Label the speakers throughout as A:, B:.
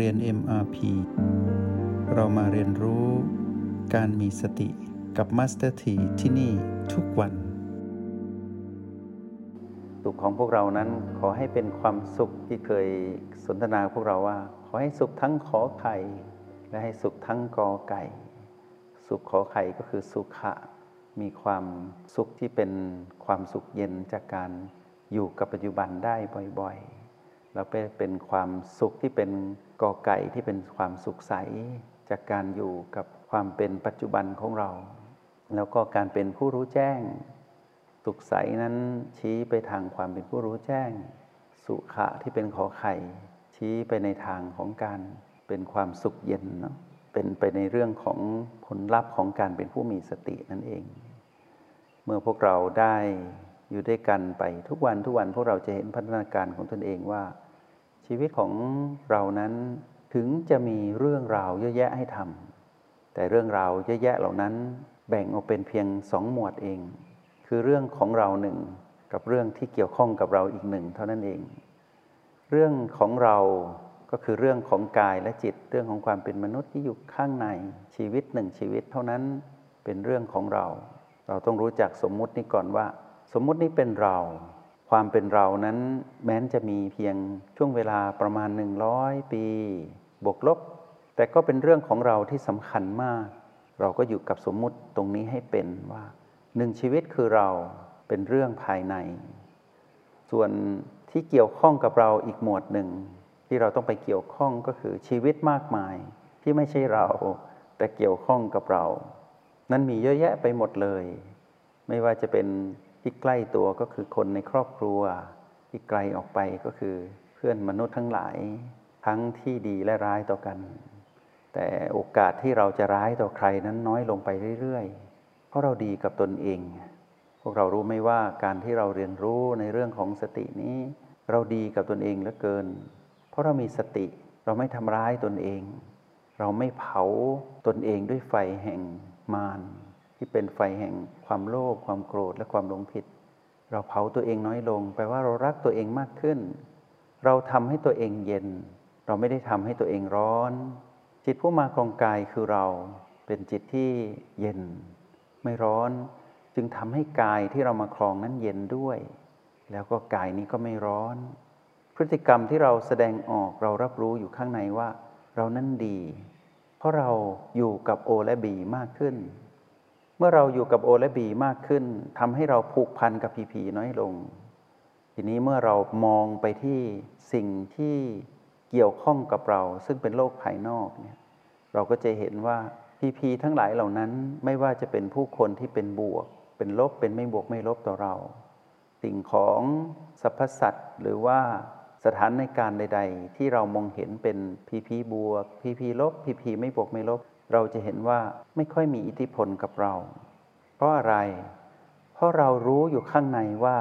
A: เรียน MRP เรามาเรียนรู้การมีสติกับ Master T ที่ที่นี่ทุกวัน สุขของพวกเรานั้นขอให้เป็นความสุขที่เคยสนทนาพวกเราว่า ขอให้สุขทั้งขอไข่ และให้สุขทั้งกอไก่ สุขขอไข่ก็คือสุขะ มีความสุขที่เป็นความสุขเย็นจากการอยู่กับปัจจุบันได้บ่อยๆเราเป็นความสุขที่เป็น กอไก่ที่เป็นความสุขใสจากการอยู่กับความเป็นปัจจุบันของเรา แล้วก็การเป็นผู้รู้แจ้ง สุขใสนั้นชี้ไปทางความเป็นผู้รู้แจ้ง สุขะที่เป็นขอไข่ ชี้ไปในทางของการเป็นความสุขเย็นเนาะเป็นไปในเรื่องของผลลัพธ์ของการเป็นผู้มีสตินั่นเอง เมื่อพวกเราได้อยู่ด้วยกันไปทุกวันทุกวันพวกเราจะเห็นพัฒนาการของตนเองว่า ชีวิตของเรานั้นถึงจะมีเรื่องราวเยอะแยะให้ทำแต่เรื่องราวเยอะแยะเหล่านั้น แบ่งออกเป็นเพียงสองหมวดเอง คือเรื่องของเราหนึ่งกับเรื่องที่เกี่ยวข้องกับเราอีกหนึ่งเท่านั้นเอง เรื่องของเราก็คือเรื่องของกายและจิตเรื่องของความเป็นมนุษย์ที่อยู่ข้างในชีวิตหนึ่งชีวิตเท่านั้นเป็นเรื่องของเรา เราต้องรู้จักสมมุตินี้ก่อนว่า สมมุตินี้เป็นเรา ความเป็นเรานั้นแม้นจะมีเพียงช่วงเวลาประมาณ 100 ปี บวกลบ แต่ก็เป็นเรื่องของเราที่สำคัญมาก เราก็อยู่กับสมมุติตรงนี้ให้เป็นว่าหนึ่งชีวิตคือเราเป็นเรื่องภายใน ส่วนที่เกี่ยวข้องกับเราอีกหมวดหนึ่ง ที่เราต้องไปเกี่ยวข้องก็คือชีวิตมากมายที่ไม่ใช่เรา แต่เกี่ยวข้องกับเรา นั้นมีเยอะแยะไปหมดเลย ไม่ว่าจะเป็น ที่ใกล้ตัวก็คือคนในครอบครัว ที่ไกลออกไปก็คือเพื่อนมนุษย์ทั้งหลาย ทั้งที่ดีและร้ายต่อกัน แต่โอกาสที่เราจะร้ายต่อใครนั้นน้อยลงไปเรื่อยๆ เพราะเราดีกับตนเอง พวกเรารู้ไหมว่าการที่เราเรียนรู้ในเรื่องของสตินี้ เราดีกับตนเองเหลือเกิน เพราะเรามีสติเราไม่ทำร้ายตนเอง เราไม่เผาตนเองด้วยไฟแห่งมาร ที่เป็นไฟแห่งความโลภความโกรธและความหลงผิด เราเผาตัวเองน้อยลง แปลว่าเรารักตัวเองมากขึ้น เราทำให้ตัวเองเย็น เราไม่ได้ทำให้ตัวเองร้อน จิตผู้มาครองกายคือเราเป็นจิตที่เย็น ไม่ร้อน จึงทำให้กายที่เรามาครองนั้นเย็นด้วย แล้วก็กายนี้ก็ไม่ร้อน พฤติกรรมที่เราแสดงออกเรารับรู้อยู่ข้างในว่า เรานั้นดี เพราะเราอยู่กับโอและบีมากขึ้น เมื่อเราอยู่กับโอและบีมากขึ้นทำให้เราผูกพันกับพีพีน้อยลง ทีนี้เมื่อเรามองไปที่สิ่งที่เกี่ยวข้องกับเรา ซึ่งเป็นโลกภายนอกเนี่ยเราก็จะเห็นว่าพีพีทั้งหลายเหล่านั้นไม่ว่าจะเป็นผู้คนที่เป็นบวก เป็นลบเป็นไม่บวกไม่ลบต่อเรา สิ่งของสรรพสัตว์หรือว่าสถานในการใด ๆ ที่เรามองเห็นเป็นพีพีบวกพีพีลบพีพีไม่บวกไม่ลบ เราจะเห็นว่าไม่ค่อยมีอิทธิพลกับเรา เพราะอะไร เพราะเรารู้อยู่ข้างในว่า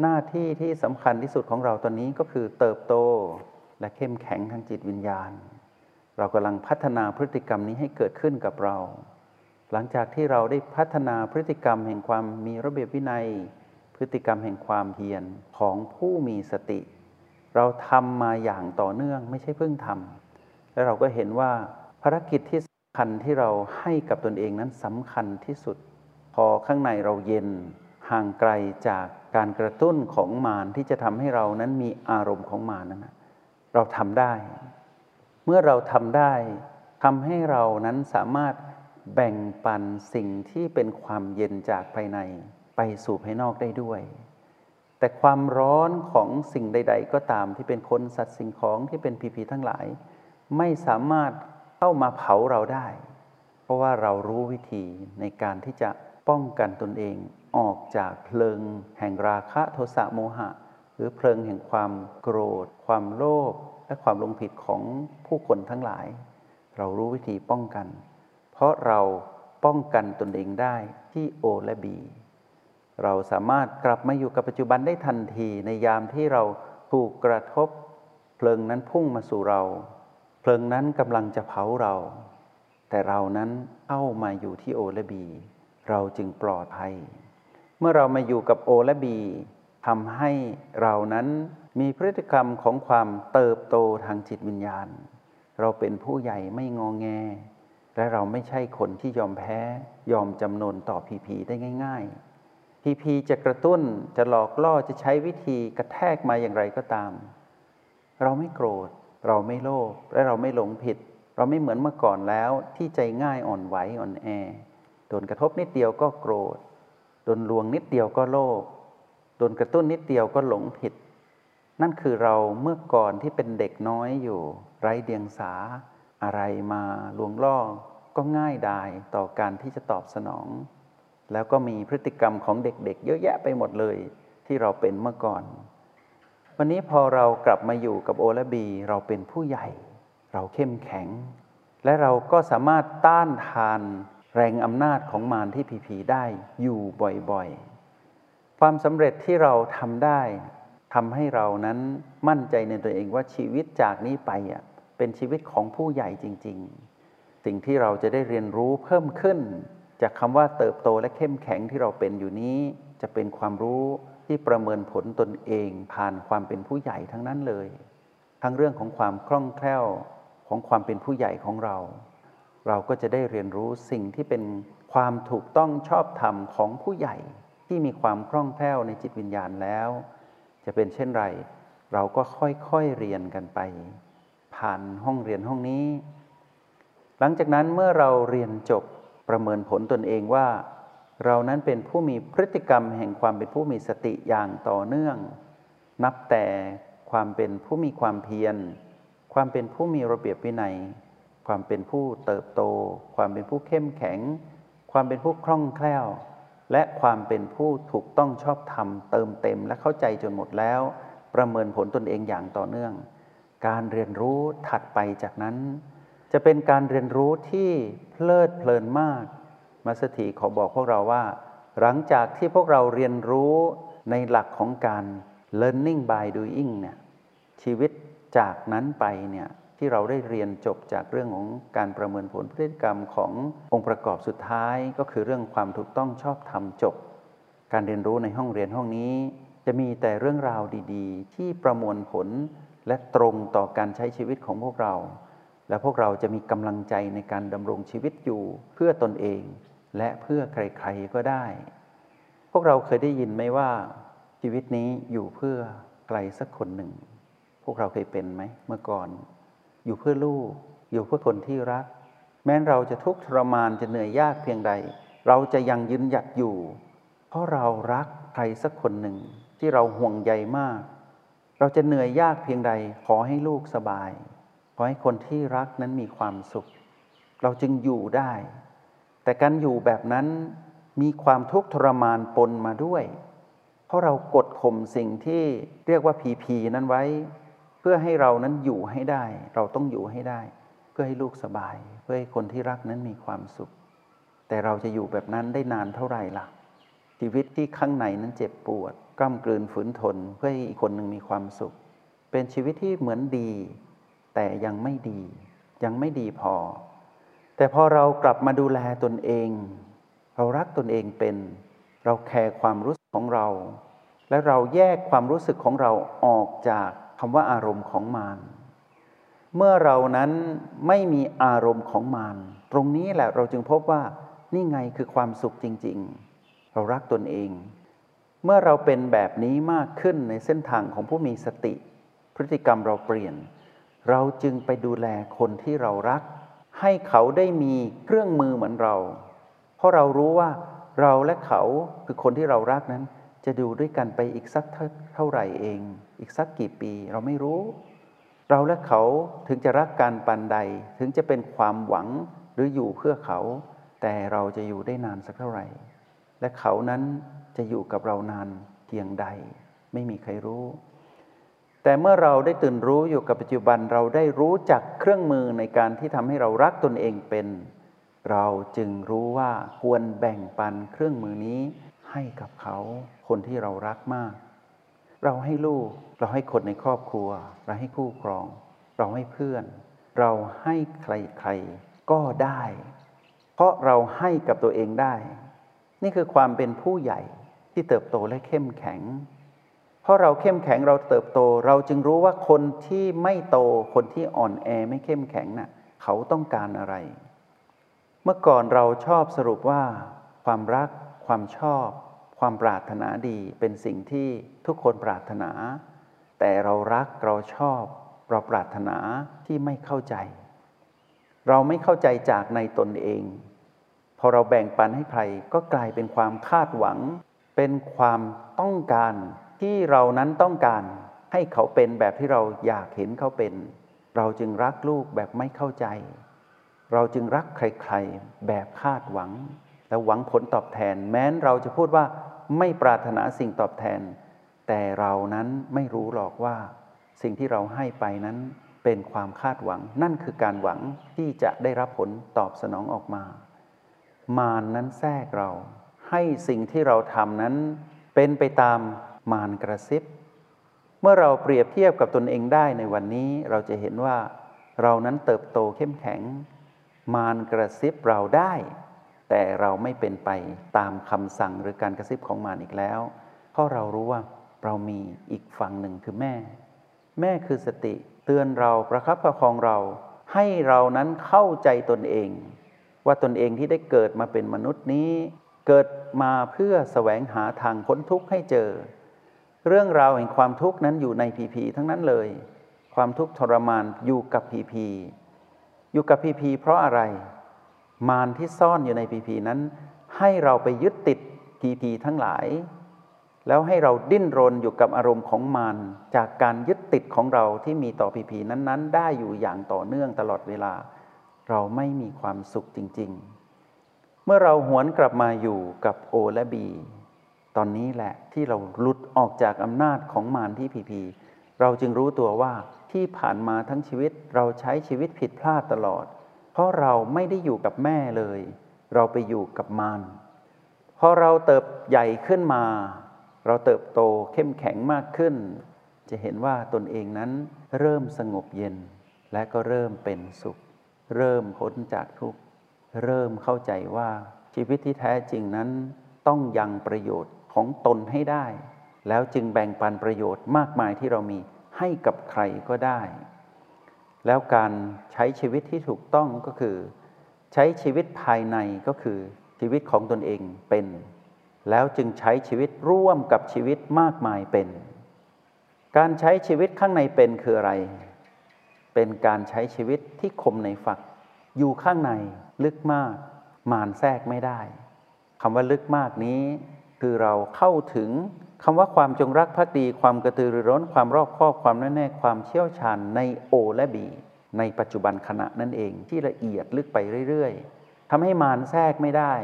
A: หน้าที่ที่สำคัญที่สุดของเราตอนนี้ก็คือเติบโตและเข้มแข็งทางจิตวิญญาณ เรากำลังพัฒนาพฤติกรรมนี้ให้เกิดขึ้นกับเรา หลังจากที่เราได้พัฒนาพฤติกรรมแห่งความมีระเบียบวินัย พฤติกรรมแห่งความเพียรของผู้มีสติ เราทำมาอย่างต่อเนื่องไม่ใช่เพิ่งทำและเราก็เห็นว่าภารกิจที่ส คัญที่เราให้กับตนเองนั้นสำคัญที่สุด พอข้างในเราเย็นห่างไกลจากการกระตุ้นของมารที่จะทำให้เรานั้นมีอารมณ์ของมารนั้นเราทำได้ เมื่อเราทำได้ทำให้เรานั้นสามารถแบ่งปันสิ่งที่เป็นความเย็นจากภายในไปสู่ภายนอกได้ด้วย แต่ความร้อนของสิ่งใด ๆ ก็ตามที่เป็นคนสัตว์สิ่งของที่เป็นพีพีทั้งหลาย ไม่สามารถ เข้ามาเผาเราได้ เพราะว่าเรารู้วิธีในการที่จะป้องกันตนเองออกจากเพลิง แห่งราคะโทสะโมหะ หรือเพลิงแห่งความโกรธ ความโลภและความลงผิดของผู้คนทั้งหลาย เรารู้วิธีป้องกัน เพราะเราป้องกันตนเองได้ที่โอและบี เราสามารถกลับมาอยู่กับปัจจุบันได้ทันทีในยามที่เราถูกกระทบ เพลิงนั้นพุ่งมาสู่เรา เพลิงนั้นกำลังจะเผาเรา แต่เรานั้นเข้ามาอยู่ที่โอและบี เราจึงปลอดภัย เมื่อเรามาอยู่กับโอและบีทำให้เรานั้นมีพฤติกรรมของความเติบโตทางจิตวิญญาณ เราเป็นผู้ใหญ่ไม่งองแง และเราไม่ใช่คนที่ยอมแพ้ ยอมจำนนต่อพีพีได้ง่าย ๆ พีพีจะกระตุ้นจะหลอกล่อจะใช้วิธีกระแทกมาอย่างไรก็ตาม เราไม่โกรธ เราไม่โลภและเราไม่หลงผิด เราไม่เหมือนเมื่อก่อนแล้วที่ใจง่ายอ่อนไหวอ่อนแอโดนกระทบนิดเดียวก็โกรธโดนลวงนิดเดียวก็โลภโดนกระตุ้นนิดเดียวก็หลงผิด นั่นคือเราเมื่อก่อนที่เป็นเด็กน้อยอยู่ ไร้เดียงสา อะไรมาลวงล่อก็ง่ายดายต่อการที่จะตอบสนอง แล้วก็มีพฤติกรรมของเด็กๆ เยอะแยะไปหมดเลย ที่เราเป็นเมื่อก่อน วันนี้พอเรากลับมาอยู่กับโอและบี เราเป็นผู้ใหญ่ เราเข้มแข็ง และเราก็สามารถต้านทานแรงอำนาจของมารที่ผีผีได้อยู่บ่อยๆ ความสำเร็จที่เราทำได้ทำให้เรานั้นมั่นใจในตัวเองว่าชีวิตจากนี้ไปอะเป็นชีวิตของผู้ใหญ่จริง ๆ สิ่งที่เราจะได้เรียนรู้เพิ่มขึ้น จากคำว่าเติบโตและเข้มแข็งที่เราเป็นอยู่นี้ จะเป็นความรู้ ที่ประเมินผลตนเองผ่านความเป็นผู้ใหญ่ทั้งนั้นเลย ทั้งเรื่องของความคล่องแคล่วของความเป็นผู้ใหญ่ของเรา เราก็จะได้เรียนรู้สิ่งที่เป็นความถูกต้องชอบธรรมของผู้ใหญ่ที่มีความคล่องแคล่วในจิตวิญญาณแล้ว จะเป็นเช่นไร เราก็ค่อยๆเรียนกันไป ผ่านห้องเรียนห้องนี้ หลังจากนั้นเมื่อเราเรียนจบประเมินผลตนเองว่า เรานั้นเป็นผู้มีพฤติกรรมแห่งความเป็นผู้มีสติอย่างต่อเนื่อง นับแต่ความเป็นผู้มีความเพียร ความเป็นผู้มีระเบียบวินัย ความเป็นผู้เติบโต ความเป็นผู้เข้มแข็ง ความเป็นผู้คล่องแคล่ว และความเป็นผู้ถูกต้องชอบธรรมเติมเต็มและเข้าใจจนหมดแล้ว ประเมินผลตนเองอย่างต่อเนื่อง การเรียนรู้ถัดไปจากนั้น จะเป็นการเรียนรู้ที่เพลิดเพลินมาก มัสถีขอบอกพวกเราว่า หลังจากที่พวกเราเรียนรู้ในหลักของการ learning by doing เนี่ยชีวิตจากนั้นไปเนี่ยที่เราได้เรียนจบจากเรื่องของการประเมินผลพฤติกรรมขององค์ประกอบสุดท้ายก็คือเรื่องความถูกต้องชอบธรรมจบ การเรียนรู้ในห้องเรียนห้องนี้ จะมีแต่เรื่องราวดีๆ ที่ประมวลผลและตรงต่อการใช้ชีวิตของพวกเรา และพวกเราจะมีกำลังใจในการดำรงชีวิตอยู่เพื่อตนเอง และเพื่อใครๆก็ได้ พวกเราเคยได้ยินไหมว่าชีวิตนี้อยู่เพื่อใครสักคนหนึ่ง พวกเราเคยเป็นไหมเมื่อก่อน อยู่เพื่อลูก อยู่เพื่อคนที่รัก แม้เราจะทุกข์ทรมานจะเหนื่อยยากเพียงใด เราจะยังยืนหยัดอยู่ เพราะเรารักใครสักคนหนึ่งที่เราห่วงใยมาก เราจะเหนื่อยยากเพียงใด ขอให้ลูกสบาย ขอให้คนที่รักนั้นมีความสุข เราจึงอยู่ได้ แต่การอยู่แบบนั้นมีความทุกข์ทรมานปนมาด้วย เพราะเรากดข่มสิ่งที่เรียกว่าผีผีนั้นไว้ เพื่อให้เรานั้นอยู่ให้ได้ เราต้องอยู่ให้ได้ เพื่อให้ลูกสบาย เพื่อให้คนที่รักนั้นมีความสุข แต่เราจะอยู่แบบนั้นได้นานเท่าไหร่ล่ะ ชีวิตที่ข้างในนั้นเจ็บปวดกล้ำกลืนฝืนทนเพื่อให้อีกคนหนึ่งมีความสุข เป็นชีวิตที่เหมือนดี แต่ยังไม่ดี ยังไม่ดีพอ แต่พอเรากลับมาดูแลตนเอง เรารักตนเองเป็น เราแคร์ความรู้สึกของเรา และเราแยกความรู้สึกของเราออกจากคำว่าอารมณ์ของมารเมื่อเรานั้นไม่มีอารมณ์ของมารตรงนี้แหละเราจึงพบว่านี่ไงคือความสุขจริง ๆ เรารักตนเอง เมื่อเราเป็นแบบนี้มากขึ้นในเส้นทางของผู้มีสติ พฤติกรรมเราเปลี่ยน เราจึงไปดูแลคนที่เรารัก ให้เขาได้มีเครื่องมือเหมือนเรา เพราะเรารู้ว่าเราและเขาคือคนที่เรารักนั้น จะดูด้วยกันไปอีกสักเท่าไหร่เอง อีกสักกี่ปีเราไม่รู้ เราและเขาถึงจะรักกันปันใดถึงจะเป็นความหวังหรืออยู่เพื่อเขา แต่เราจะอยู่ได้นานสักเท่าไหร่ และเขานั้นจะอยู่กับเรานานเพียงใด ไม่มีใครรู้ แต่เมื่อเราได้ตื่นรู้อยู่กับปัจจุบันเราได้รู้จักเครื่องมือในการที่ทำให้เรารักตนเองเป็น เราจึงรู้ว่าควรแบ่งปันเครื่องมือนี้ให้กับเขาคนที่เรารักมาก เราให้ลูกเราให้คนในครอบครัว เราให้คู่ครอง เราให้เพื่อน เราให้ใครๆก็ได้ เพราะเราให้กับตัวเองได้ นี่คือความเป็นผู้ใหญ่ที่เติบโตและเข้มแข็ง เพราะเราเข้มแข็งเราเติบโต เราจึงรู้ว่าคนที่ไม่โตคนที่อ่อนแอไม่เข้มแข็งน่ะเขาต้องการอะไร เมื่อก่อนเราชอบสรุปว่า ความรัก ความชอบ ความปรารถนาดีเป็นสิ่งที่ทุกคนปรารถนา แต่เรารักเราชอบเราปรารถนาที่ไม่เข้าใจ เราไม่เข้าใจจากในตนเอง พอเราแบ่งปันให้ใครก็กลายเป็นความคาดหวัง เป็นความต้องการ ที่เรานั้นต้องการให้เขาเป็นแบบที่เราอยากเห็นเขาเป็น เราจึงรักลูกแบบไม่เข้าใจ เราจึงรักใครๆ แบบคาดหวัง และหวังผลตอบแทน แม้นเราจะพูดว่าไม่ปรารถนาสิ่งตอบแทน แต่เรานั้นไม่รู้หรอกว่า สิ่งที่เราให้ไปนั้นเป็นความคาดหวัง นั่นคือการหวังที่จะได้รับผลตอบสนองออกมา มานนั้นแทรกเรา ให้สิ่งที่เราทำนั้นเป็นไปตาม มารกระซิบ เมื่อเราเปรียบเทียบกับตนเองได้ในวันนี้เราจะเห็นว่าเรานั้นเติบโตเข้มแข็ง มารกระซิบเราได้ แต่เราไม่เป็นไปตามคำสั่งหรือการกระซิบของมารอีกแล้ว เพราะเรารู้ว่าเรามีอีกฝั่งหนึ่งคือแม่ แม่คือสติเตือนเราประคับประคองเราให้เรานั้นเข้าใจตนเอง ว่าตนเองที่ได้เกิดมาเป็นมนุษย์นี้ เกิดมาเพื่อแสวงหาทางพ้นทุกข์ให้เจอ เรื่องราวแห่งความทุกข์นั้นอยู่ในพีพีทั้งนั้นเลย ความทุกข์ทรมานอยู่กับพีพีอยู่กับพีพีเพราะอะไร มารที่ซ่อนอยู่ในพีพีนั้น ให้เราไปยึดติดพีพีทั้งหลาย แล้วให้เราดิ้นรนอยู่กับอารมณ์ของมารจากการยึดติดของเราที่มีต่อพีพีนั้นๆ ได้อยู่อย่างต่อเนื่องตลอดเวลา เราไม่มีความสุขจริง ๆ เมื่อเราหวนกลับมาอยู่กับโอและบี ตอนนี้แหละที่เราหลุดออกจากอำนาจของมารที่พีพีเราจึงรู้ตัวว่าที่ผ่านมาทั้งชีวิตเราใช้ชีวิตผิดพลาดตลอด เพราะเราไม่ได้อยู่กับแม่เลย เราไปอยู่กับมารพอเราเติบใหญ่ขึ้นมา เราเติบโตเข้มแข็งมากขึ้น จะเห็นว่าตนเองนั้นเริ่มสงบเย็น และก็เริ่มเป็นสุข เริ่มพ้นจากทุกข์เริ่มเข้าใจว่าชีวิตที่แท้จริงนั้นต้องยังประโยชน์ ของตนให้ได้ แล้วจึงแบ่งปันประโยชน์มากมายที่เรามีให้กับใครก็ได้ แล้วการใช้ชีวิตที่ถูกต้องก็คือ ใช้ชีวิตภายในก็คือชีวิตของตนเองเป็น แล้วจึงใช้ชีวิตร่วมกับชีวิตมากมายเป็น การใช้ชีวิตข้างในเป็นคืออะไร เป็นการใช้ชีวิตที่คมในฝัก อยู่ข้างในลึกมากมานแทรกไม่ได้คำว่าลึกมากนี้ คือเราเข้าถึงคำว่าความจงรักภักดี ความกระตือรือร้น ความรอบคอบความแน่แน่ความเชี่ยวชาญในโอและบีในปัจจุบันขณะนั่นเองที่ละเอียดลึกไปเรื่อยๆทำให้มารแทรกไม่ได้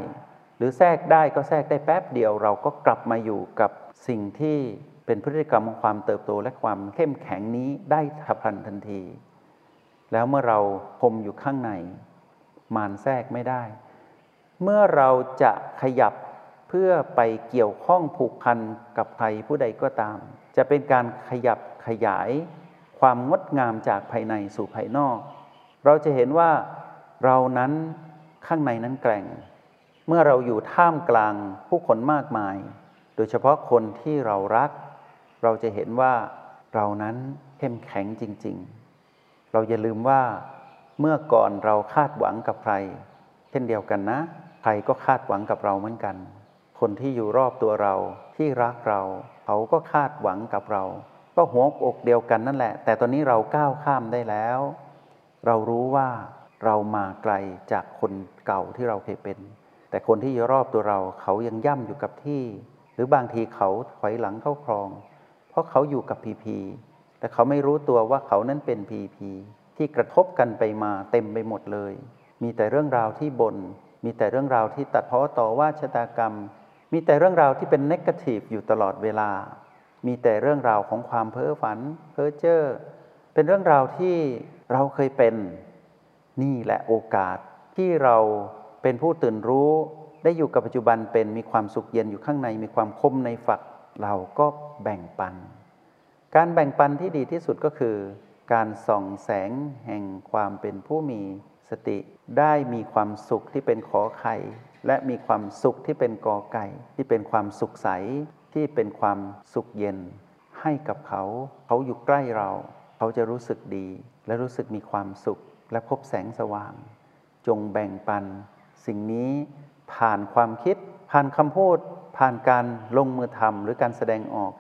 A: หรือแทรกได้ก็แทรกได้แป๊บเดียว เราก็กลับมาอยู่กับสิ่งที่เป็นพฤติกรรมของความเติบโตและความเข้มแข็งนี้ได้ทัพลันทันที แล้วเมื่อเราพมอยู่ข้างใน มารแทรกไม่ได้ เมื่อเราจะขยับ เพื่อไปเกี่ยวข้องผูกพันกับใครผู้ใดก็ตาม จะเป็นการขยับขยาย ความงดงามจากภายในสู่ภายนอก เราจะเห็นว่าเรานั้นข้างในนั้นแกร่ง เมื่อเราอยู่ท่ามกลางผู้คนมากมาย โดยเฉพาะคนที่เรารัก เราจะเห็นว่าเรานั้นเข้มแข็งจริง ๆ เราอย่าลืมว่าเมื่อก่อนเราคาดหวังกับใคร เช่นเดียวกันนะ ใครก็คาดหวังกับเราเหมือนกัน คนที่อยู่รอบตัวเราที่รักเราเขาก็คาดหวังกับเรา ก็หัวอกเดียวกันนั่นแหละ แต่ตอนนี้เราก้าวข้ามได้แล้ว เรารู้ว่าเรามาไกลจากคนเก่าที่เราเคยเป็น แต่คนที่อยู่รอบตัวเราเขายังย่ำอยู่กับที่ หรือบางทีเขาถอยหลังเข้าครอง เพราะเขาอยู่กับพีพีแต่เขาไม่รู้ตัวว่าเขานั้นเป็นพีพีที่กระทบกันไปมาเต็มไปหมดเลย มีแต่เรื่องราวที่บน่นมีแต่เรื่องราวที่ตัดเพาะต่อว่าชะตากรรม มีแต่เรื่องราวที่เป็นเนกาทีฟอยู่ตลอดเวลา มีแต่เรื่องราวของความเพ้อฝัน เพ้อเจ้อ เป็นเรื่องราวที่เราเคยเป็น นี่แหละโอกาสที่เราเป็นผู้ตื่นรู้ ได้อยู่กับปัจจุบันเป็น มีความสุขเย็นอยู่ข้างใน มีความคมในฝัก เราก็แบ่งปัน การแบ่งปันที่ดีที่สุดก็คือ การส่องแสงแห่งความเป็นผู้มีสติ ได้มีความสุขที่เป็นขอไข่ และมีความสุขที่เป็นกอไก่ ที่เป็นความสุขใส ที่เป็นความสุขเย็น ให้กับเขา เขาอยู่ใกล้เรา เขาจะรู้สึกดี และรู้สึกมีความสุข และพบแสงสว่าง จงแบ่งปัน สิ่งนี้ผ่านความคิด ผ่านคำพูด ผ่านการลงมือทำหรือการแสดงออก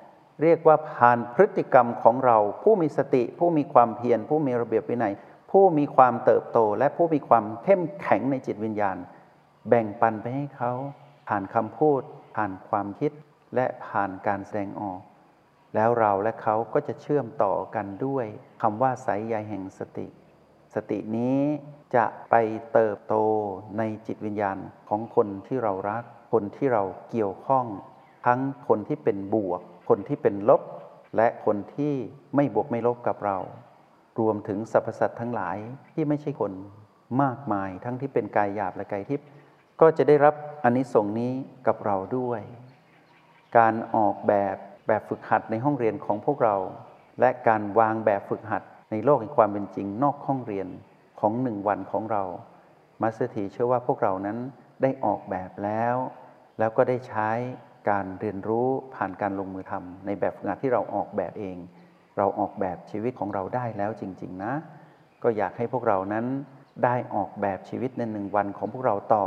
A: เรียกว่าผ่านพฤติกรรมของเรา ผู้มีสติ ผู้มีความเพียรผู้มีระเบียบวินัย ผู้มีความเติบโต และผู้มีความเข้มแข็งในจิตวิญญาณ แบ่งปันไปให้เขาผ่านคำพูด ผ่านความคิดและผ่านการแสดงออก แล้วเราและเขาก็จะเชื่อมต่อกันด้วยคำว่าสายใยแห่งสติ สตินี้จะไปเติบโตในจิตวิญญาณของคนที่เรารัก คนที่เราเกี่ยวข้อง ทั้งคนที่เป็นบวก คนที่เป็นลบ และคนที่ไม่บวกไม่ลบกับเรา รวมถึงสรรพสัตว์ทั้งหลายที่ไม่ใช่คนมากมาย ทั้งที่เป็นกายหยาบและกายทิพย์ ก็จะได้รับอานิสงส์นี้กับเราด้วย การออกแบบแบบฝึกหัดในห้องเรียนของพวกเรา และการวางแบบฝึกหัดในโลกแห่งความเป็นจริงนอกห้องเรียนของหนึ่งวันของเรามาสเตอร์ทีเชื่อว่าพวกเรานั้นได้ออกแบบแล้ว แล้วก็ได้ใช้การเรียนรู้ผ่านการลงมือทำในแบบฝึกหัดที่เราออกแบบเอง เราออกแบบชีวิตของเราได้แล้วจริง ๆ นะ ก็อยากให้พวกเรานั้นได้ออกแบบชีวิตในหนึ่งวันของพวกเราต่อ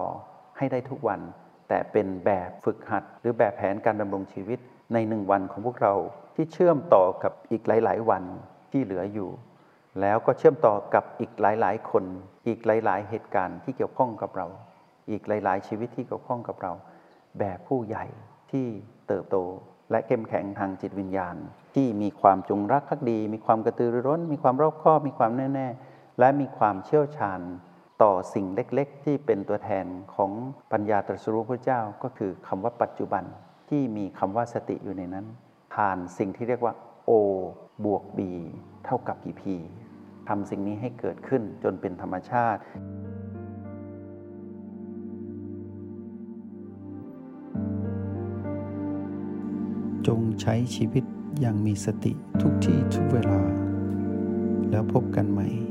A: ให้ได้ทุกวัน แต่เป็นแบบฝึกหัด หรือแบบแผนการดำรงชีวิตในหนึ่งวันของพวกเราที่เชื่อมต่อกับอีกหลาย ๆ วันที่เหลืออยู่ แล้วก็เชื่อมต่อกับอีกหลาย ๆ คน อีกหลาย ๆ เหตุการณ์ที่เกี่ยวข้องกับเรา อีกหลาย ๆ ชีวิตที่เกี่ยวข้องกับเรา แบบผู้ใหญ่ที่เติบโตและเข้มแข็งทางจิตวิญญาณ ที่มีความจงรักภักดี มีความกระตือรือร้น มีความรอบคอบ มีความแน่แน่และมีความเชี่ยวชาญ ต่อสิ่งเล็กๆ ที่เป็นตัวแทนของปัญญาตรัสรู้พระเจ้าก็คือคำว่าปัจจุบันที่มีคำว่าสติอยู่ในนั้น ผ่านสิ่งที่เรียกว่า O บวก B เท่ากับ EP ทำสิ่งนี้ให้เกิดขึ้นจนเป็นธรรมชาติจงใช้ชีวิตอย่างมีสติทุกที่ทุกเวลา แล้วพบกันใหม่